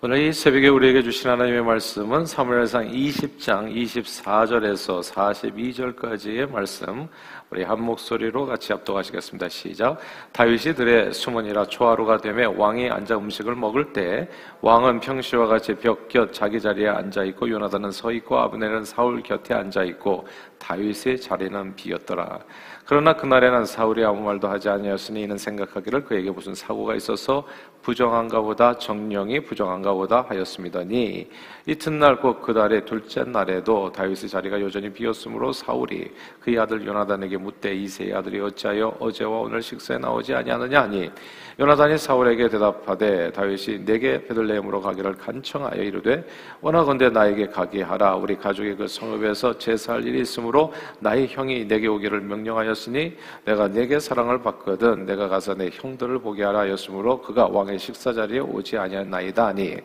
오늘 이 새벽에 우리에게 주신 하나님의 말씀은 사무엘상 20장 24절에서 42절까지의 말씀 우리 한 목소리로 같이 합독하시겠습니다. 시작. 다윗이 들에 수문이라 초하루가 되매 왕이 앉아 음식을 먹을 때 왕은 평시와 같이 벽곁 자기 자리에 앉아 있고 요나단은 서 있고 아브넬은 사울 곁에 앉아 있고 다윗의 자리는 비었더라. 그러나 그날에는 사울이 아무 말도 하지 아니하였으니 이는 생각하기를 그에게 무슨 사고가 있어서 부정한가 보다 정령이 부정한가 보다 하였습니다니. 이튿날 곧 그 달의 둘째 날에도 다윗의 자리가 여전히 비었으므로 사울이 그의 아들 요나단에게 묻되 이세의 아들이 어찌하여 어제와 오늘 식사에 나오지 아니하느냐 하니 요나단이 사울에게 대답하되 다윗이 내게 베들레헴으로 가기를 간청하여 이르되 원하건대 나에게 가게 하라. 우리 가족의 그 성읍에서 제사할 일이 있으므로 나의 형이 내게 오기를 명령하였으니 내가 내게 사랑을 받거든 내가 가서 내 형들을 보게 하라 하였으므로 그가 왕의 식사 자리에 오지 아니하나이다 하니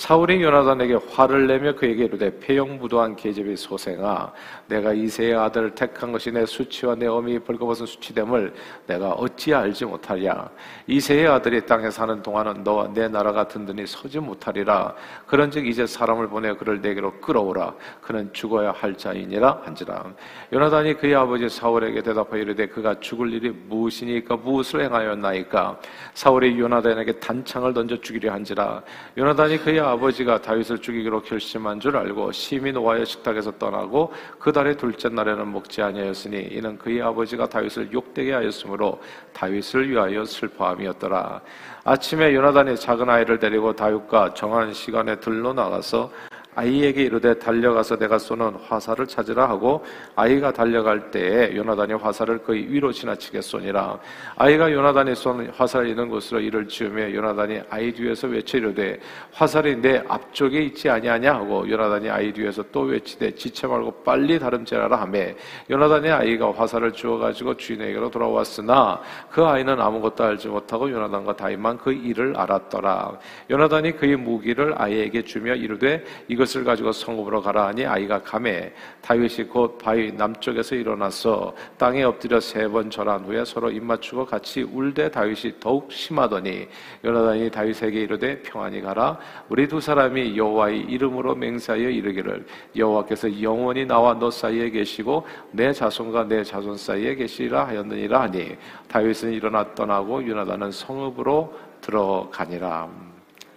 사울이 요나단에게 화를 내며 그에게 이르되 폐영부도한 계집의 소생아 내가 이세의 아들을 택한 것이 내 수치와 내 어미 벌거벗은 수치됨을 내가 어찌 알지 못하랴? 이세의 아들이 땅에 사는 동안은 너와 내 나라가 든든히 서지 못하리라. 그런즉 이제 사람을 보내 그를 내게로 끌어오라. 그는 죽어야 할 자이니라 한지라. 요나단이 그의 아버지 사울에게 대답하여 이르되 그가 죽을 일이 무엇이니까? 무엇을 행하였나이까? 사울이 요나단에게 단창을 던져 죽이려 한지라. 요나단이 그의 아버지가 다윗을 죽이기로 결심한 줄 알고 심히 노하여 식탁에서 떠나고 그 달의 둘째 날에는 먹지 아니하였으니 이는 그의 아버지가 다윗을 욕되게 하였으므로 다윗을 위하여 슬퍼함이었더라. 아침에 요나단이 작은 아이를 데리고 다윗과 정한 시간에 들러 나가서 아이에게 이르되 달려가서 내가 쏘는 화살을 찾으라 하고 아이가 달려갈 때에 요나단이 화살을 그의 위로 지나치게 쏘니라. 아이가 요나단이 쏜 화살이 있는 곳으로 이를 지으며 요나단이 아이 뒤에서 외쳐 이르되 화살이 내 앞쪽에 있지 아니하냐 하고 요나단이 아이 뒤에서 또 외치되 지체 말고 빨리 다름질하라 하매 요나단의 아이가 화살을 주어 가지고 주인에게로 돌아왔으나 그 아이는 아무것도 알지 못하고 요나단과 다윗만 그 일을 알았더라. 요나단이 그의 무기를 아이에게 주며 이르되 이것 이것을 가지고 성읍으로 가라 하니 아이가 감해 다윗이 곧 바위 남쪽에서 일어나서 땅에 엎드려 세 번 절한 후에 서로 입맞추고 같이 울되 다윗이 더욱 심하더니 요나단이 다윗에게 이르되 평안히 가라 우리 두 사람이 여호와의 이름으로 맹세하여 이르기를 여호와께서 영원히 나와 너 사이에 계시고 내 자손과 내 자손 사이에 계시리라 하였느니라 하니 다윗은 일어나 떠나고 요나단은 성읍으로 들어가니라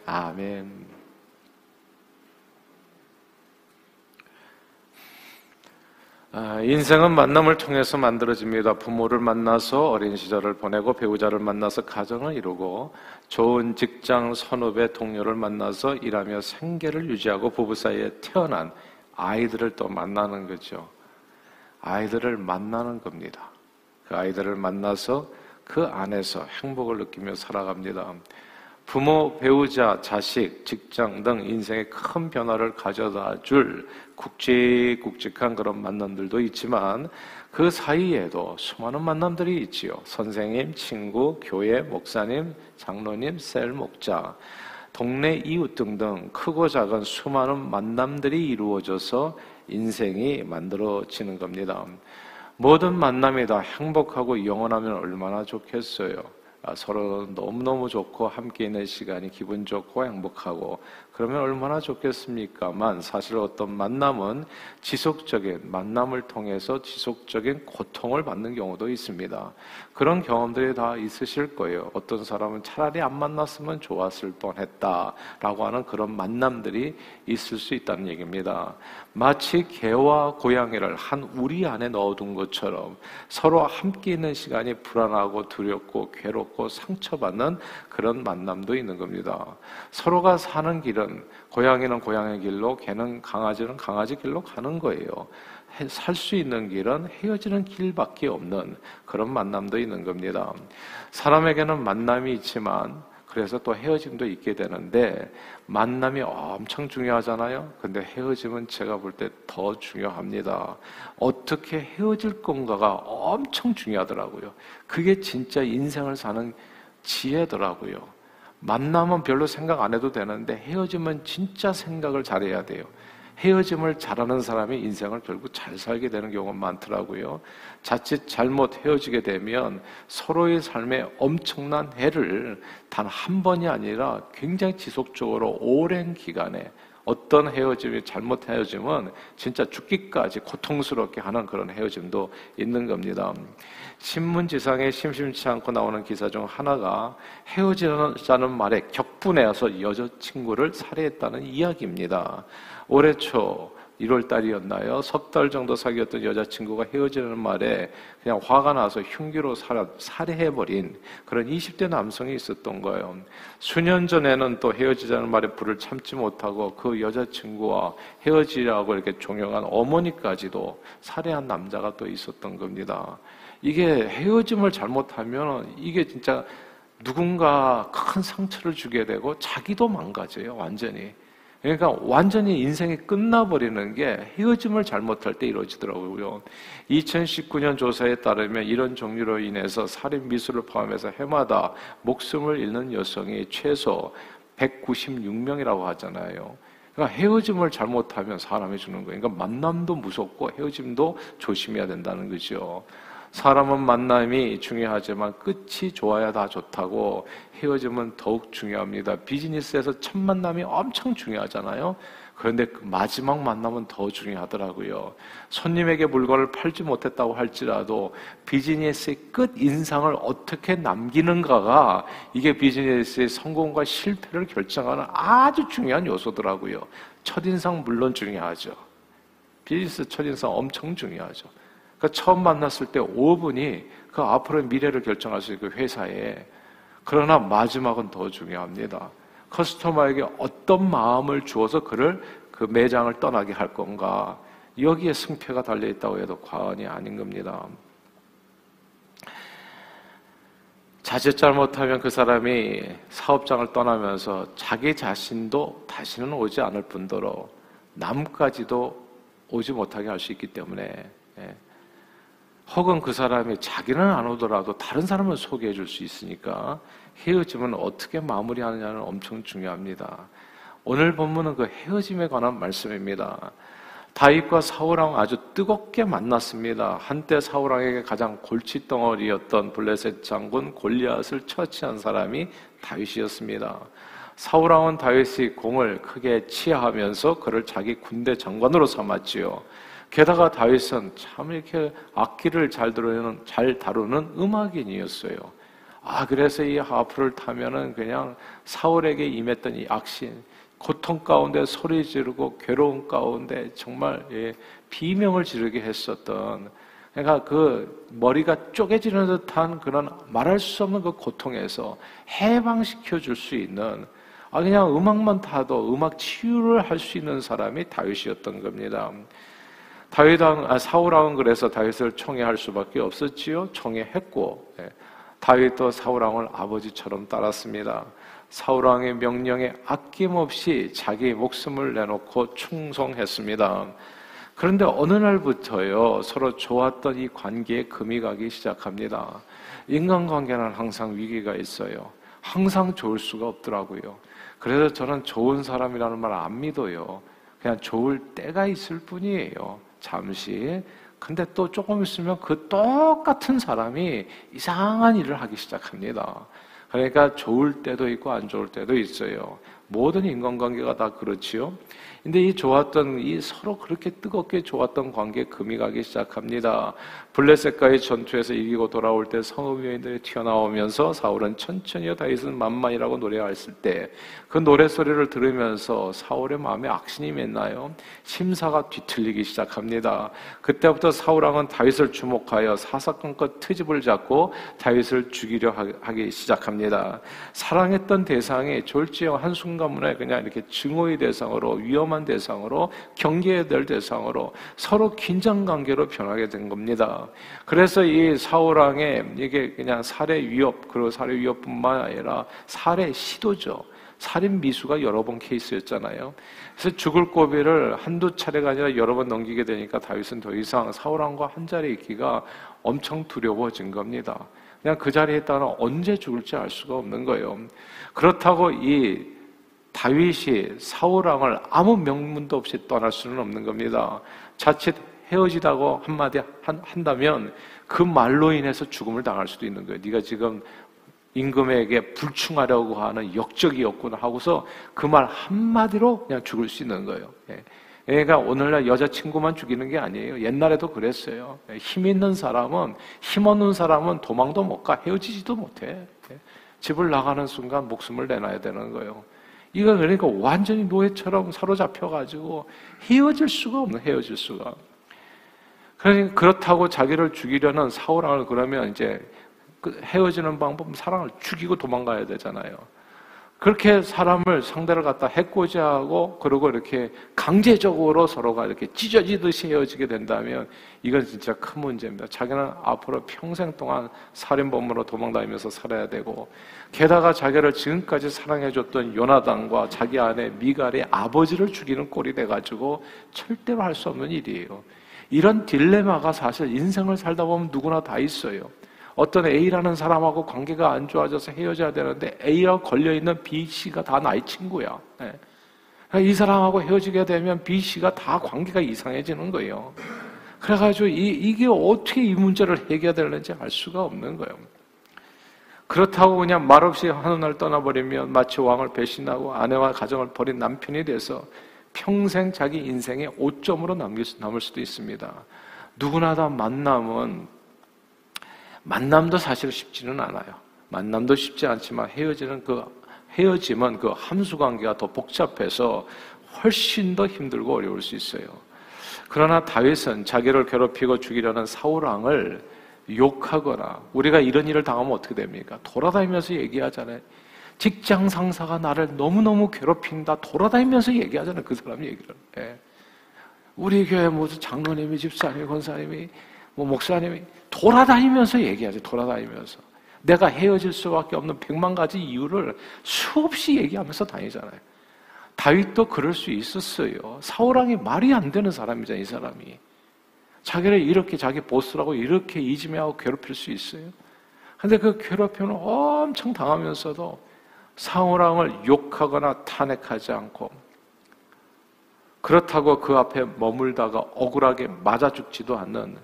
아멘. 인생은 만남을 통해서 만들어집니다. 부모를 만나서 어린 시절을 보내고 배우자를 만나서 가정을 이루고 좋은 직장 선후배 동료를 만나서 일하며 생계를 유지하고 부부 사이에 태어난 아이들을 또 만나는 거죠. 아이들을 만나는 겁니다. 그 아이들을 만나서 그 안에서 행복을 느끼며 살아갑니다. 부모, 배우자, 자식, 직장 등 인생의 큰 변화를 가져다 줄 굵직굵직한 그런 만남들도 있지만 그 사이에도 수많은 만남들이 있지요. 선생님, 친구, 교회, 목사님, 장로님, 셀 목자, 동네 이웃 등등 크고 작은 수많은 만남들이 이루어져서 인생이 만들어지는 겁니다. 모든 만남이 다 행복하고 영원하면 얼마나 좋겠어요. 아, 서로 너무너무 좋고 함께 있는 시간이 기분 좋고 행복하고 그러면 얼마나 좋겠습니까만 사실 어떤 만남은 지속적인 만남을 통해서 지속적인 고통을 받는 경우도 있습니다. 그런 경험들이 다 있으실 거예요. 어떤 사람은 차라리 안 만났으면 좋았을 뻔했다라고 하는 그런 만남들이 있을 수 있다는 얘기입니다. 마치 개와 고양이를 한 우리 안에 넣어둔 것처럼 서로 함께 있는 시간이 불안하고 두렵고 괴롭고 상처받는 그런 만남도 있는 겁니다. 서로가 사는 길은 길은 고양이는 고양이 길로 개는 강아지는 강아지 길로 가는 거예요. 살 수 있는 길은 헤어지는 길밖에 없는 그런 만남도 있는 겁니다. 사람에게는 만남이 있지만 그래서 또 헤어짐도 있게 되는데 만남이 엄청 중요하잖아요. 근데 헤어짐은 제가 볼 때 더 중요합니다. 어떻게 헤어질 건가가 엄청 중요하더라고요. 그게 진짜 인생을 사는 지혜더라고요. 만남은 별로 생각 안 해도 되는데 헤어지면 진짜 생각을 잘해야 돼요. 헤어짐을 잘하는 사람이 인생을 결국 잘 살게 되는 경우가 많더라고요. 자칫 잘못 헤어지게 되면 서로의 삶에 엄청난 해를 단 한 번이 아니라 굉장히 지속적으로 오랜 기간에 어떤 헤어짐이 잘못 헤어짐은 진짜 죽기까지 고통스럽게 하는 그런 헤어짐도 있는 겁니다. 신문지상에 심심치 않고 나오는 기사 중 하나가 헤어지자는 말에 격분해서 여자친구를 살해했다는 이야기입니다. 올해 초 1월 달이었나요? 석 달 정도 사귀었던 여자친구가 헤어지는 말에 그냥 화가 나서 흉기로 살해해버린 그런 20대 남성이 있었던 거예요. 수년 전에는 또 헤어지자는 말에 불을 참지 못하고 그 여자친구와 헤어지라고 이렇게 종용한 어머니까지도 살해한 남자가 또 있었던 겁니다. 이게 헤어짐을 잘못하면 이게 진짜 누군가 큰 상처를 주게 되고 자기도 망가져요, 완전히. 그러니까 완전히 인생이 끝나버리는 게 헤어짐을 잘못할 때 이루어지더라고요. 2019년 조사에 따르면 이런 종류로 인해서 살인 미수를 포함해서 해마다 목숨을 잃는 여성이 최소 196명이라고 하잖아요. 그러니까 헤어짐을 잘못하면 사람이 죽는 거예요. 그러니까 만남도 무섭고 헤어짐도 조심해야 된다는 거죠. 사람은 만남이 중요하지만 끝이 좋아야 다 좋다고 헤어짐은 더욱 중요합니다. 비즈니스에서 첫 만남이 엄청 중요하잖아요. 그런데 그 마지막 만남은 더 중요하더라고요. 손님에게 물건을 팔지 못했다고 할지라도 비즈니스의 끝 인상을 어떻게 남기는가가 이게 비즈니스의 성공과 실패를 결정하는 아주 중요한 요소더라고요. 첫인상 물론 중요하죠. 비즈니스 첫인상 엄청 중요하죠. 그 처음 만났을 때 5분이 그 앞으로의 미래를 결정할 수 있는 그 회사에 그러나 마지막은 더 중요합니다. 커스터머에게 어떤 마음을 주어서 그를 그 매장을 떠나게 할 건가 여기에 승패가 달려 있다고 해도 과언이 아닌 겁니다. 자칫 잘못하면 그 사람이 사업장을 떠나면서 자기 자신도 다시는 오지 않을 뿐더러 남까지도 오지 못하게 할 수 있기 때문에 예. 혹은 그 사람이 자기는 안 오더라도 다른 사람을 소개해 줄 수 있으니까 헤어짐은 어떻게 마무리하느냐는 엄청 중요합니다. 오늘 본문은 그 헤어짐에 관한 말씀입니다. 다윗과 사울왕 아주 뜨겁게 만났습니다. 한때 사울왕에게 가장 골칫덩어리였던 블레셋 장군 골리앗을 처치한 사람이 다윗이었습니다. 사울왕은 다윗의 공을 크게 치하하면서 그를 자기 군대 장관으로 삼았지요. 게다가 다윗은 참 이렇게 악기를 잘 다루는 잘 다루는 음악인이었어요. 아 그래서 이 하프를 타면은 그냥 사울에게 임했던 이 악신 고통 가운데 소리 지르고 괴로운 가운데 정말 예, 비명을 지르게 했었던 그러니까 그 머리가 쪼개지는 듯한 그런 말할 수 없는 그 고통에서 해방시켜 줄 수 있는 아 그냥 음악만 타도 음악 치유를 할 수 있는 사람이 다윗이었던 겁니다. 다윗왕 아, 사울왕은 그래서 다윗을 총애할 수밖에 없었지요. 총애했고 예. 다윗도 사울왕을 아버지처럼 따랐습니다. 사울왕의 명령에 아낌없이 자기 목숨을 내놓고 충성했습니다. 그런데 어느 날부터요 서로 좋았던 이 관계에 금이 가기 시작합니다. 인간관계는 항상 위기가 있어요. 항상 좋을 수가 없더라고요. 그래서 저는 좋은 사람이라는 말 안 믿어요. 그냥 좋을 때가 있을 뿐이에요. 잠시. 근데 또 조금 있으면 그 똑같은 사람이 이상한 일을 하기 시작합니다. 그러니까 좋을 때도 있고 안 좋을 때도 있어요. 모든 인간관계가 다 그렇지요. 근데 이 좋았던 이 서로 그렇게 뜨겁게 좋았던 관계 금이 가기 시작합니다. 블레셋과의 전투에서 이기고 돌아올 때 성읍 여인들이 튀어나오면서 사울은 천천히요 다윗은 만만이라고 노래했을 때 그 노래 소리를 들으면서 사울의 마음에 악신이 맺나요? 심사가 뒤틀리기 시작합니다. 그때부터 사울 왕은 다윗을 주목하여 사사건건 트집을 잡고 다윗을 죽이려 하기 시작합니다. 사랑했던 대상이 졸지형 한순간 만에 그냥 이렇게 증오의 대상으로 위험한 대상으로 경계해야 될 대상으로 서로 긴장 관계로 변하게 된 겁니다. 그래서 이 사울 왕의 이게 그냥 살해 위협, 그리고 살해 위협뿐만 아니라 살해 시도죠. 살인 미수가 여러 번 케이스였잖아요. 그래서 죽을 고비를 한두 차례가 아니라 여러 번 넘기게 되니까 다윗은 더 이상 사울왕과 한 자리에 있기가 엄청 두려워진 겁니다. 그냥 그 자리에 있다가 언제 죽을지 알 수가 없는 거예요. 그렇다고 이 다윗이 사울 왕을 아무 명문도 없이 떠날 수는 없는 겁니다. 자칫 헤어지다고 한마디 한다면 그 말로 인해서 죽음을 당할 수도 있는 거예요. 네가 지금 임금에게 불충하려고 하는 역적이었구나 하고서 그 말 한마디로 그냥 죽을 수 있는 거예요. 예. 애가 오늘날 여자친구만 죽이는 게 아니에요. 옛날에도 그랬어요. 예. 힘 있는 사람은, 힘 없는 사람은 도망도 못 가, 헤어지지도 못해. 예. 집을 나가는 순간 목숨을 내놔야 되는 거예요. 이거 그러니까 완전히 노예처럼 사로잡혀가지고 헤어질 수가 없는 헤어질 수가. 그러니 그렇다고 자기를 죽이려는 사울왕을 그러면 이제 그 헤어지는 방법은 사랑을 죽이고 도망가야 되잖아요. 그렇게 사람을 상대를 갖다 해코지하고 그러고 이렇게 강제적으로 서로가 이렇게 찢어지듯이 헤어지게 된다면 이건 진짜 큰 문제입니다. 자기는 앞으로 평생 동안 살인범으로 도망다니면서 살아야 되고 게다가 자기를 지금까지 사랑해줬던 요나단과 자기 아내 미갈의 아버지를 죽이는 꼴이 돼가지고 절대로 할 수 없는 일이에요. 이런 딜레마가 사실 인생을 살다 보면 누구나 다 있어요. 어떤 A라는 사람하고 관계가 안 좋아져서 헤어져야 되는데 A와 걸려있는 B, C가 다 나의 친구야. 네. 이 사람하고 헤어지게 되면 B, C가 다 관계가 이상해지는 거예요. 그래가지고 이, 이게 어떻게 이 문제를 해결되는지 알 수가 없는 거예요. 그렇다고 그냥 말없이 하는 날 떠나버리면 마치 왕을 배신하고 아내와 가정을 버린 남편이 돼서 평생 자기 인생의 오점으로 남길 수, 남을 수도 있습니다. 누구나 다 만남은 만남도 사실 쉽지는 않아요. 만남도 쉽지 않지만 헤어지는 그 헤어짐은 그 함수 관계가 더 복잡해서 훨씬 더 힘들고 어려울 수 있어요. 그러나 다윗은 자기를 괴롭히고 죽이려는 사울 왕을 욕하거나 우리가 이런 일을 당하면 어떻게 됩니까? 돌아다니면서 얘기하잖아요. 직장 상사가 나를 너무너무 괴롭힌다. 돌아다니면서 얘기하잖아요. 그 사람 얘기를. 예. 우리 교회 무슨 장로님이 집사님이 권사님이 뭐 목사님이 돌아다니면서 얘기하죠. 돌아다니면서. 내가 헤어질 수밖에 없는 백만 가지 이유를 수없이 얘기하면서 다니잖아요. 다윗도 그럴 수 있었어요. 사울왕이 말이 안 되는 사람이잖아요, 이 사람이. 자기를 이렇게 자기 보스라고 이렇게 이지매하고 괴롭힐 수 있어요. 근데 그 괴롭힘을 엄청 당하면서도 사울왕을 욕하거나 탄핵하지 않고 그렇다고 그 앞에 머물다가 억울하게 맞아 죽지도 않는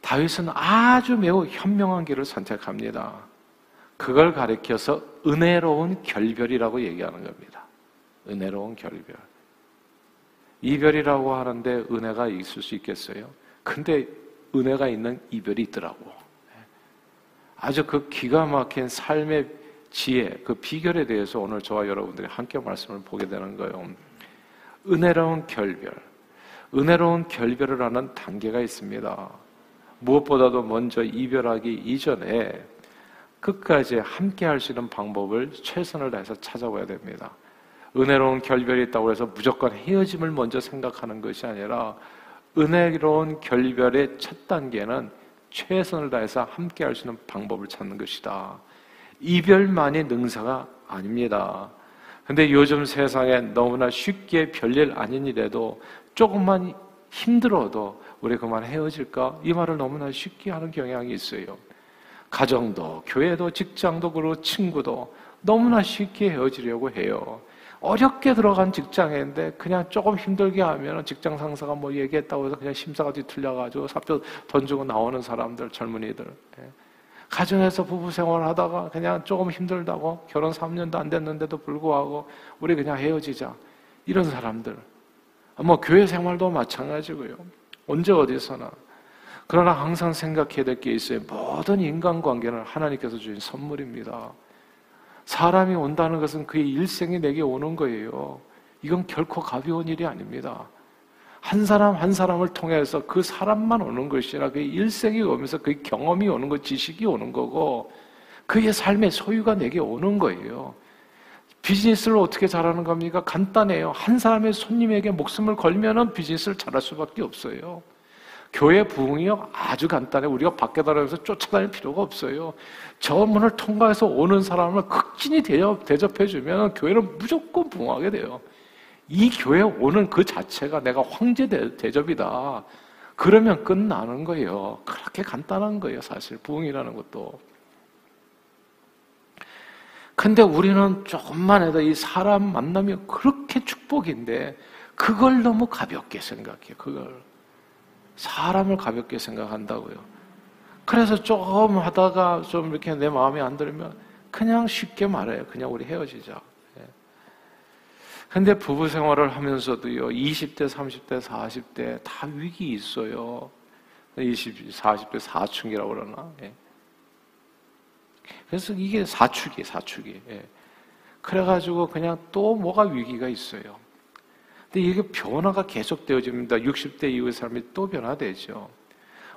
다윗은 아주 매우 현명한 길을 선택합니다. 그걸 가리켜서 은혜로운 결별이라고 얘기하는 겁니다. 은혜로운 결별. 이별이라고 하는데 은혜가 있을 수 있겠어요? 근데 은혜가 있는 이별이 있더라고. 아주 그 기가 막힌 삶의 지혜, 그 비결에 대해서 오늘 저와 여러분들이 함께 말씀을 보게 되는 거예요. 은혜로운 결별. 은혜로운 결별을 하는 단계가 있습니다. 무엇보다도 먼저 이별하기 이전에 끝까지 함께 할 수 있는 방법을 최선을 다해서 찾아봐야 됩니다. 은혜로운 결별이 있다고 해서 무조건 헤어짐을 먼저 생각하는 것이 아니라 은혜로운 결별의 첫 단계는 최선을 다해서 함께 할 수 있는 방법을 찾는 것이다. 이별만이 능사가 아닙니다. 근데 요즘 세상에 너무나 쉽게 별일 아닌 일에도 조금만 힘들어도 우리 그만 헤어질까? 이 말을 너무나 쉽게 하는 경향이 있어요. 가정도, 교회도, 직장도, 그리고 친구도 너무나 쉽게 헤어지려고 해요. 어렵게 들어간 직장인데 그냥 조금 힘들게 하면 직장 상사가 뭐 얘기했다고 해서 그냥 심사가 뒤틀려가지고 사표 던지고 나오는 사람들, 젊은이들. 예. 가정에서 부부 생활 하다가 그냥 조금 힘들다고 결혼 3년도 안 됐는데도 불구하고 우리 그냥 헤어지자. 이런 사람들. 뭐 교회 생활도 마찬가지고요. 언제 어디서나. 그러나 항상 생각해야 될 게 있어요. 모든 인간관계는 하나님께서 주신 선물입니다. 사람이 온다는 것은 그의 일생이 내게 오는 거예요. 이건 결코 가벼운 일이 아닙니다. 한 사람 한 사람을 통해서 그 사람만 오는 것이 아니라 그의 일생이 오면서 그의 경험이 오는 것, 지식이 오는 거고 그의 삶의 소유가 내게 오는 거예요. 비즈니스를 어떻게 잘하는 겁니까? 간단해요. 한 사람의 손님에게 목숨을 걸면은 비즈니스를 잘할 수밖에 없어요. 교회 부흥이요 아주 간단해. 우리가 밖에 나가서 쫓아다닐 필요가 없어요. 저 문을 통과해서 오는 사람을 극진히 대접, 대접해주면 교회는 무조건 부흥하게 돼요. 이 교회 오는 그 자체가 내가 황제 대접이다. 그러면 끝나는 거예요. 그렇게 간단한 거예요, 사실. 부흥이라는 것도. 근데 우리는 조금만 해도 이 사람 만남이 그렇게 축복인데 그걸 너무 가볍게 생각해. 그걸 사람을 가볍게 생각한다고요. 그래서 조금 하다가 좀 이렇게 내 마음에 안 들면 그냥 쉽게 말해요. 그냥 우리 헤어지자. 예. 근데 부부 생활을 하면서도요, 20대, 30대, 40대 다 위기 있어요. 20, 40대 사춘기라고 그러나. 예. 그래서 이게 사축이, 사축이. 예. 그래가지고 그냥 또 뭐가 위기가 있어요. 근데 이게 변화가 계속되어집니다. 60대 이후의 삶이 또 변화되죠.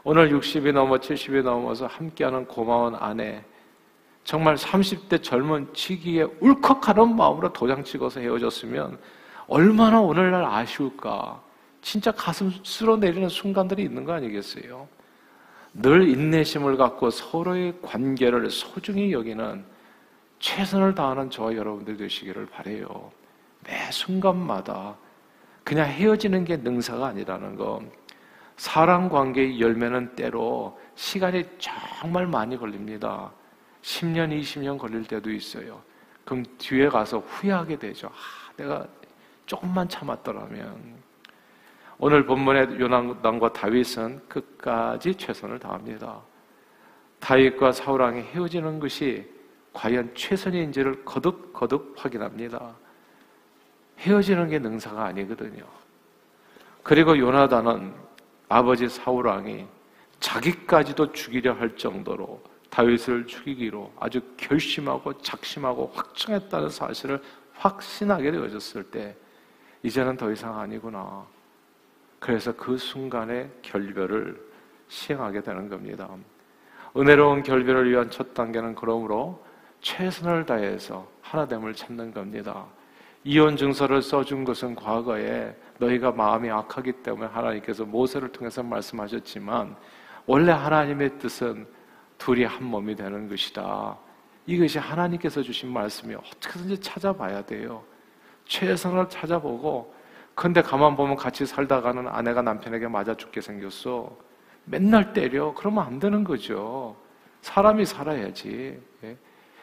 오늘 60이 넘어 70이 넘어서 함께하는 고마운 아내, 정말 30대 젊은 치기에 울컥하는 마음으로 도장 찍어서 헤어졌으면 얼마나 오늘날 아쉬울까. 진짜 가슴 쓸어 내리는 순간들이 있는 거 아니겠어요? 늘 인내심을 갖고 서로의 관계를 소중히 여기는 최선을 다하는 저와 여러분들 되시기를 바래요. 매 순간마다 그냥 헤어지는 게 능사가 아니라는 거. 사랑 관계의 열매는 때로 시간이 정말 많이 걸립니다. 10년, 20년 걸릴 때도 있어요. 그럼 뒤에 가서 후회하게 되죠. 아, 내가 조금만 참았더라면. 오늘 본문의 요나단과 다윗은 끝까지 최선을 다합니다. 다윗과 사울왕이 헤어지는 것이 과연 최선인지를 거듭거듭 확인합니다. 헤어지는 게 능사가 아니거든요. 그리고 요나단은 아버지 사울왕이 자기까지도 죽이려 할 정도로 다윗을 죽이기로 아주 결심하고 작심하고 확정했다는 사실을 확신하게 되어졌을 때 이제는 더 이상 아니구나. 그래서 그 순간에 결별을 시행하게 되는 겁니다. 은혜로운 결별을 위한 첫 단계는 그러므로 최선을 다해서 하나됨을 찾는 겁니다. 이혼 증서를 써준 것은 과거에 너희가 마음이 악하기 때문에 하나님께서 모세를 통해서 말씀하셨지만 원래 하나님의 뜻은 둘이 한 몸이 되는 것이다. 이것이 하나님께서 주신 말씀이 어떻게든지 찾아봐야 돼요. 최선을 찾아보고 근데 가만 보면 같이 살다가는 아내가 남편에게 맞아 죽게 생겼어. 맨날 때려. 그러면 안 되는 거죠. 사람이 살아야지. 예.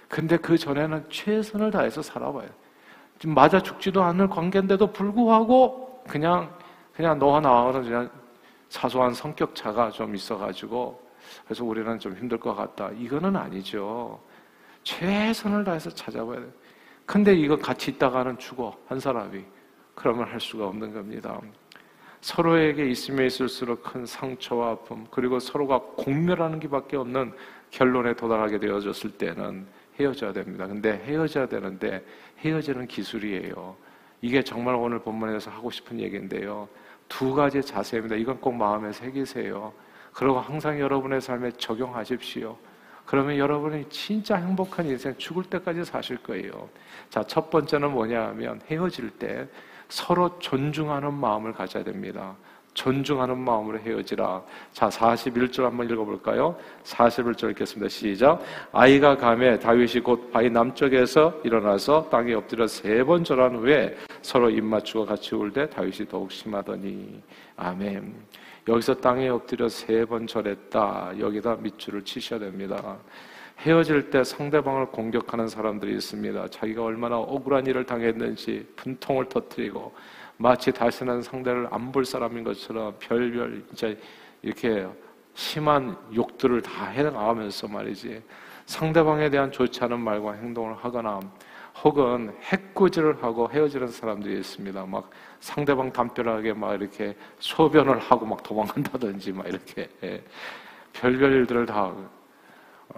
근데 그 전에는 최선을 다해서 살아봐요. 지금 맞아 죽지도 않을 관계인데도 불구하고 그냥 그냥 너와 나와는 그냥 사소한 성격 차가 좀 있어가지고 그래서 우리는 좀 힘들 것 같다. 이거는 아니죠. 최선을 다해서 찾아봐야 돼. 근데 이거 같이 있다가는 죽어 한 사람이. 그러면 할 수가 없는 겁니다. 서로에게 있으면 있을수록 큰 상처와 아픔, 그리고 서로가 공멸하는 게밖에 없는 결론에 도달하게 되어졌을 때는 헤어져야 됩니다. 근데 헤어져야 되는데 헤어지는 기술이에요. 이게 정말 오늘 본문에서 하고 싶은 얘기인데요. 두 가지 자세입니다. 이건 꼭 마음에 새기세요. 그리고 항상 여러분의 삶에 적용하십시오. 그러면 여러분이 진짜 행복한 인생 죽을 때까지 사실 거예요. 자, 첫 번째는 뭐냐 하면 헤어질 때 서로 존중하는 마음을 가져야 됩니다. 존중하는 마음으로 헤어지라. 자, 41절 한번 읽어볼까요? 41절 읽겠습니다. 시작. 아이가 감에 다윗이 곧 바위 남쪽에서 일어나서 땅에 엎드려 세 번 절한 후에 서로 입맞추고 같이 울 때 다윗이 더욱 심하더니. 아멘. 여기서 땅에 엎드려 세 번 절했다. 여기다 밑줄을 치셔야 됩니다. 헤어질 때 상대방을 공격하는 사람들이 있습니다. 자기가 얼마나 억울한 일을 당했는지 분통을 터뜨리고 마치 다시는 상대를 안 볼 사람인 것처럼 별별 이제 이렇게 심한 욕들을 다 해나가면서 말이지 상대방에 대한 좋지 않은 말과 행동을 하거나 혹은 해코지를 하고 헤어지는 사람들이 있습니다. 막 상대방 담벼락에 막 이렇게 소변을 하고 막 도망간다든지 막 이렇게 예. 별별 일들을 다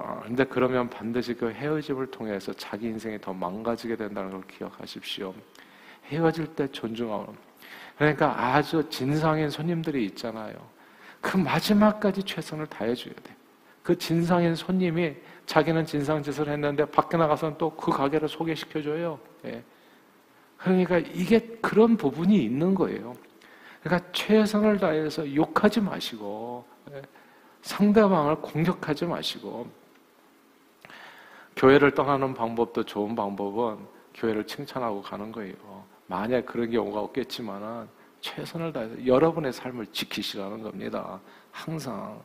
어, 근데 그러면 반드시 그 헤어짐을 통해서 자기 인생이 더 망가지게 된다는 걸 기억하십시오. 헤어질 때 존중하고. 그러니까 아주 진상인 손님들이 있잖아요. 그 마지막까지 최선을 다해줘야 돼. 그 진상인 손님이 자기는 진상짓을 했는데 밖에 나가서는 또 그 가게를 소개시켜줘요. 예. 그러니까 이게 그런 부분이 있는 거예요. 그러니까 최선을 다해서 욕하지 마시고, 예. 상대방을 공격하지 마시고, 교회를 떠나는 방법도 좋은 방법은 교회를 칭찬하고 가는 거예요. 만약 그런 경우가 없겠지만은 최선을 다해서 여러분의 삶을 지키시라는 겁니다. 항상.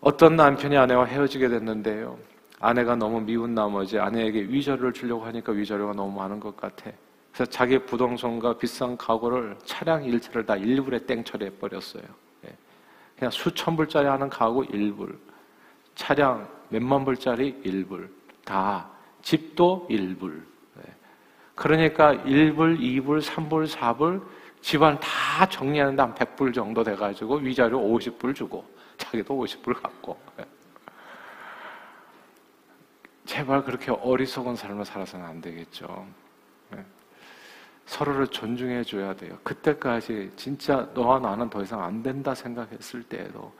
어떤 남편이 아내와 헤어지게 됐는데요. 아내가 너무 미운 나머지 아내에게 위자료를 주려고 하니까 위자료가 너무 많은 것 같아. 그래서 자기 부동산과 비싼 가구를 차량 일체를 다 일불에 땡처리해 버렸어요. 예. 그냥 수천 불짜리 하는 가구 일불, 차량 몇만 불짜리 일불, 다 집도 일불. 예. 그러니까 1불, 2불, 3불, 4불 집안 다 정리하는데 한 100불 정도 돼가지고 위자료 50불 주고 자기도 50불 갖고 예. 제발 그렇게 어리석은 삶을 살아서는 안 되겠죠. 서로를 존중해 줘야 돼요. 그때까지 진짜 너와 나는 더 이상 안 된다 생각했을 때에도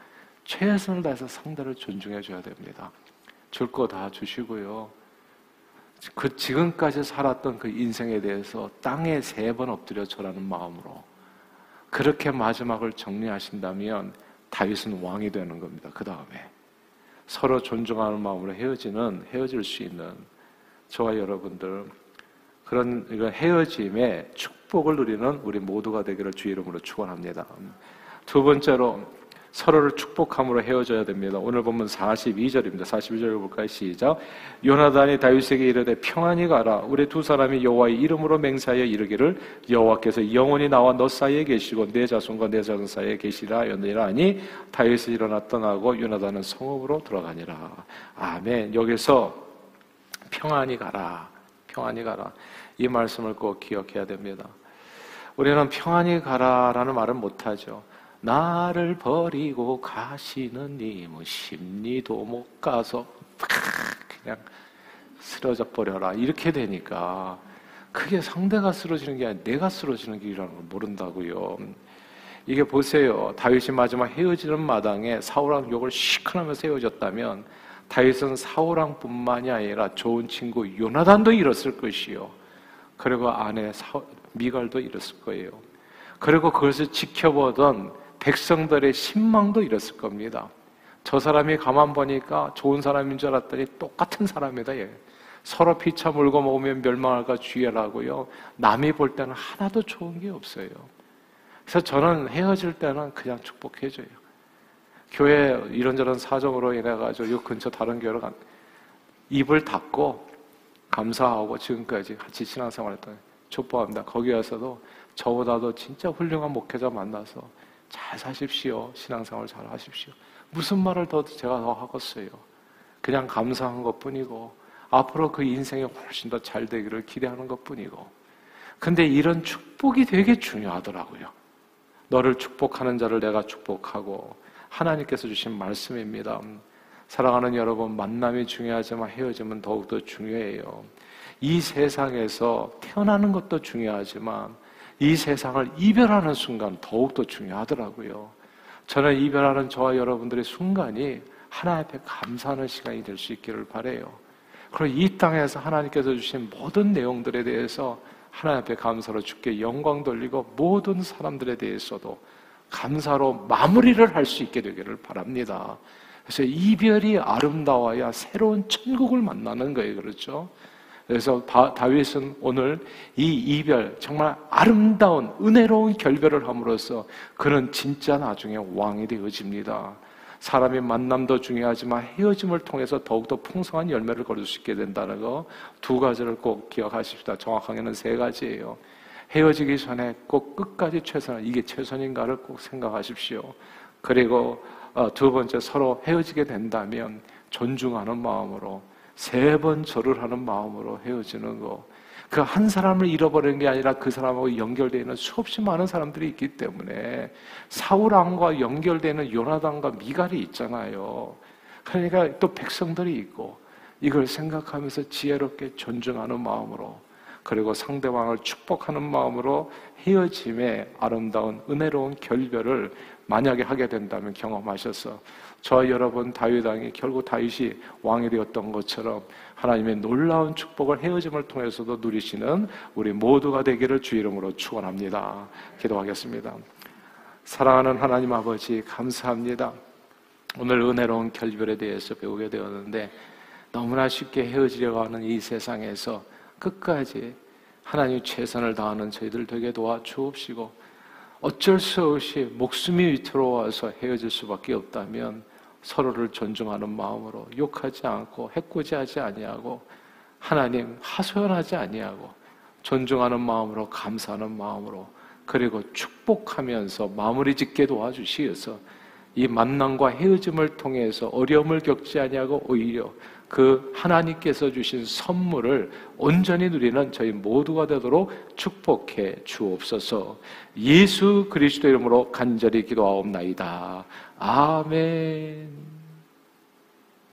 최선을 다해서 상대를 존중해 줘야 됩니다. 줄 거 다 주시고요. 그 지금까지 살았던 그 인생에 대해서 땅에 세 번 엎드려 절하는 마음으로 그렇게 마지막을 정리하신다면 다윗은 왕이 되는 겁니다. 그 다음에 서로 존중하는 마음으로 헤어지는 헤어질 수 있는 저와 여러분들 그런 이런 헤어짐의 축복을 누리는 우리 모두가 되기를 주의 이름으로 축원합니다. 두 번째로 서로를 축복함으로 헤어져야 됩니다. 오늘 보면 42절입니다. 42절 볼까요? 시작. 요나단이 다윗에게 이르되 평안히 가라. 우리 두 사람이 여호와의 이름으로 맹세하여 이르기를 여호와께서 영원히 나와 너 사이에 계시고 내 자손과 내 자손 사이에 계시라 연니라 하니 다윗이 일어나 떠나고 요나단은 성읍으로 들어가니라. 아멘. 여기서 평안히 가라. 평안히 가라. 이 말씀을 꼭 기억해야 됩니다. 우리는 평안히 가라라는 말은 못하죠. 나를 버리고 가시는 님은 심리도 못 가서 그냥 쓰러져 버려라. 이렇게 되니까 그게 상대가 쓰러지는 게 아니라 내가 쓰러지는 길이라는 걸 모른다고요. 이게 보세요. 다윗이 마지막 헤어지는 마당에 사울왕 욕을 시큰하면서 헤어졌다면 다윗은 사울왕뿐만이 아니라 좋은 친구 요나단도 잃었을 것이요. 그리고 아내 미갈도 잃었을 거예요. 그리고 그것을 지켜보던 백성들의 신망도 잃었을 겁니다. 저 사람이 가만 보니까 좋은 사람인 줄 알았더니 똑같은 사람이다. 얘. 서로 피차 물고 먹으면 멸망할까 주의하라고요. 남이 볼 때는 하나도 좋은 게 없어요. 그래서 저는 헤어질 때는 그냥 축복해줘요. 교회 이런저런 사정으로 인해가지고 이 근처 다른 교회로 간 입을 닫고 감사하고 지금까지 같이 신앙생활 했던 족보합니다. 거기 에서도 저보다도 진짜 훌륭한 목회자 만나서 잘 사십시오. 신앙생활 잘 하십시오. 무슨 말을 더 제가 더 하겠어요. 그냥 감사한 것 뿐이고, 앞으로 그 인생이 훨씬 더 잘 되기를 기대하는 것 뿐이고. 근데 이런 축복이 되게 중요하더라고요. 너를 축복하는 자를 내가 축복하고, 하나님께서 주신 말씀입니다. 사랑하는 여러분, 만남이 중요하지만 헤어짐은 더욱더 중요해요. 이 세상에서 태어나는 것도 중요하지만 이 세상을 이별하는 순간 더욱더 중요하더라고요. 저는 이별하는 저와 여러분들의 순간이 하나님 앞에 감사하는 시간이 될 수 있기를 바래요. 그리고 이 땅에서 하나님께서 주신 모든 내용들에 대해서 하나님 앞에 감사로 주께 영광 돌리고 모든 사람들에 대해서도 감사로 마무리를 할 수 있게 되기를 바랍니다. 그래서 이별이 아름다워야 새로운 천국을 만나는 거예요. 그렇죠? 그래서 다, 윗은 오늘 이 이별, 정말 아름다운, 은혜로운 결별을 함으로써 그는 진짜 나중에 왕이 되어집니다. 사람의 만남도 중요하지만 헤어짐을 통해서 더욱더 풍성한 열매를 거둘 수 있게 된다는 거 두 가지를 꼭 기억하십시다. 정확하게는 세 가지예요. 헤어지기 전에 꼭 끝까지 최선, 이게 최선인가를 꼭 생각하십시오. 그리고 어, 두 번째 서로 헤어지게 된다면 존중하는 마음으로 세 번 절을 하는 마음으로 헤어지는 거. 그 한 사람을 잃어버리는 게 아니라 그 사람하고 연결되어 있는 수없이 많은 사람들이 있기 때문에 사울왕과 연결되는 요나단과 미갈이 있잖아요. 그러니까 또 백성들이 있고 이걸 생각하면서 지혜롭게 존중하는 마음으로 그리고 상대방을 축복하는 마음으로 헤어짐의 아름다운 은혜로운 결별을 만약에 하게 된다면 경험하셔서 저 여러분 다윗 왕이 결국 다윗이 왕이 되었던 것처럼 하나님의 놀라운 축복을 헤어짐을 통해서도 누리시는 우리 모두가 되기를 주 이름으로 축원합니다. 기도하겠습니다. 사랑하는 하나님 아버지 감사합니다. 오늘 은혜로운 결별에 대해서 배우게 되었는데 너무나 쉽게 헤어지려고 하는 이 세상에서 끝까지 하나님 최선을 다하는 저희들 되게 도와 주옵시고 어쩔 수 없이 목숨이 위태로워서 헤어질 수밖에 없다면 서로를 존중하는 마음으로 욕하지 않고 해코지하지 아니하고 하나님 하소연하지 아니하고 존중하는 마음으로 감사하는 마음으로 그리고 축복하면서 마무리 짓게 도와주시어서 이 만남과 헤어짐을 통해서 어려움을 겪지 아니하고 오히려 그 하나님께서 주신 선물을 온전히 누리는 저희 모두가 되도록 축복해 주옵소서. 예수 그리스도 이름으로 간절히 기도하옵나이다. 아멘.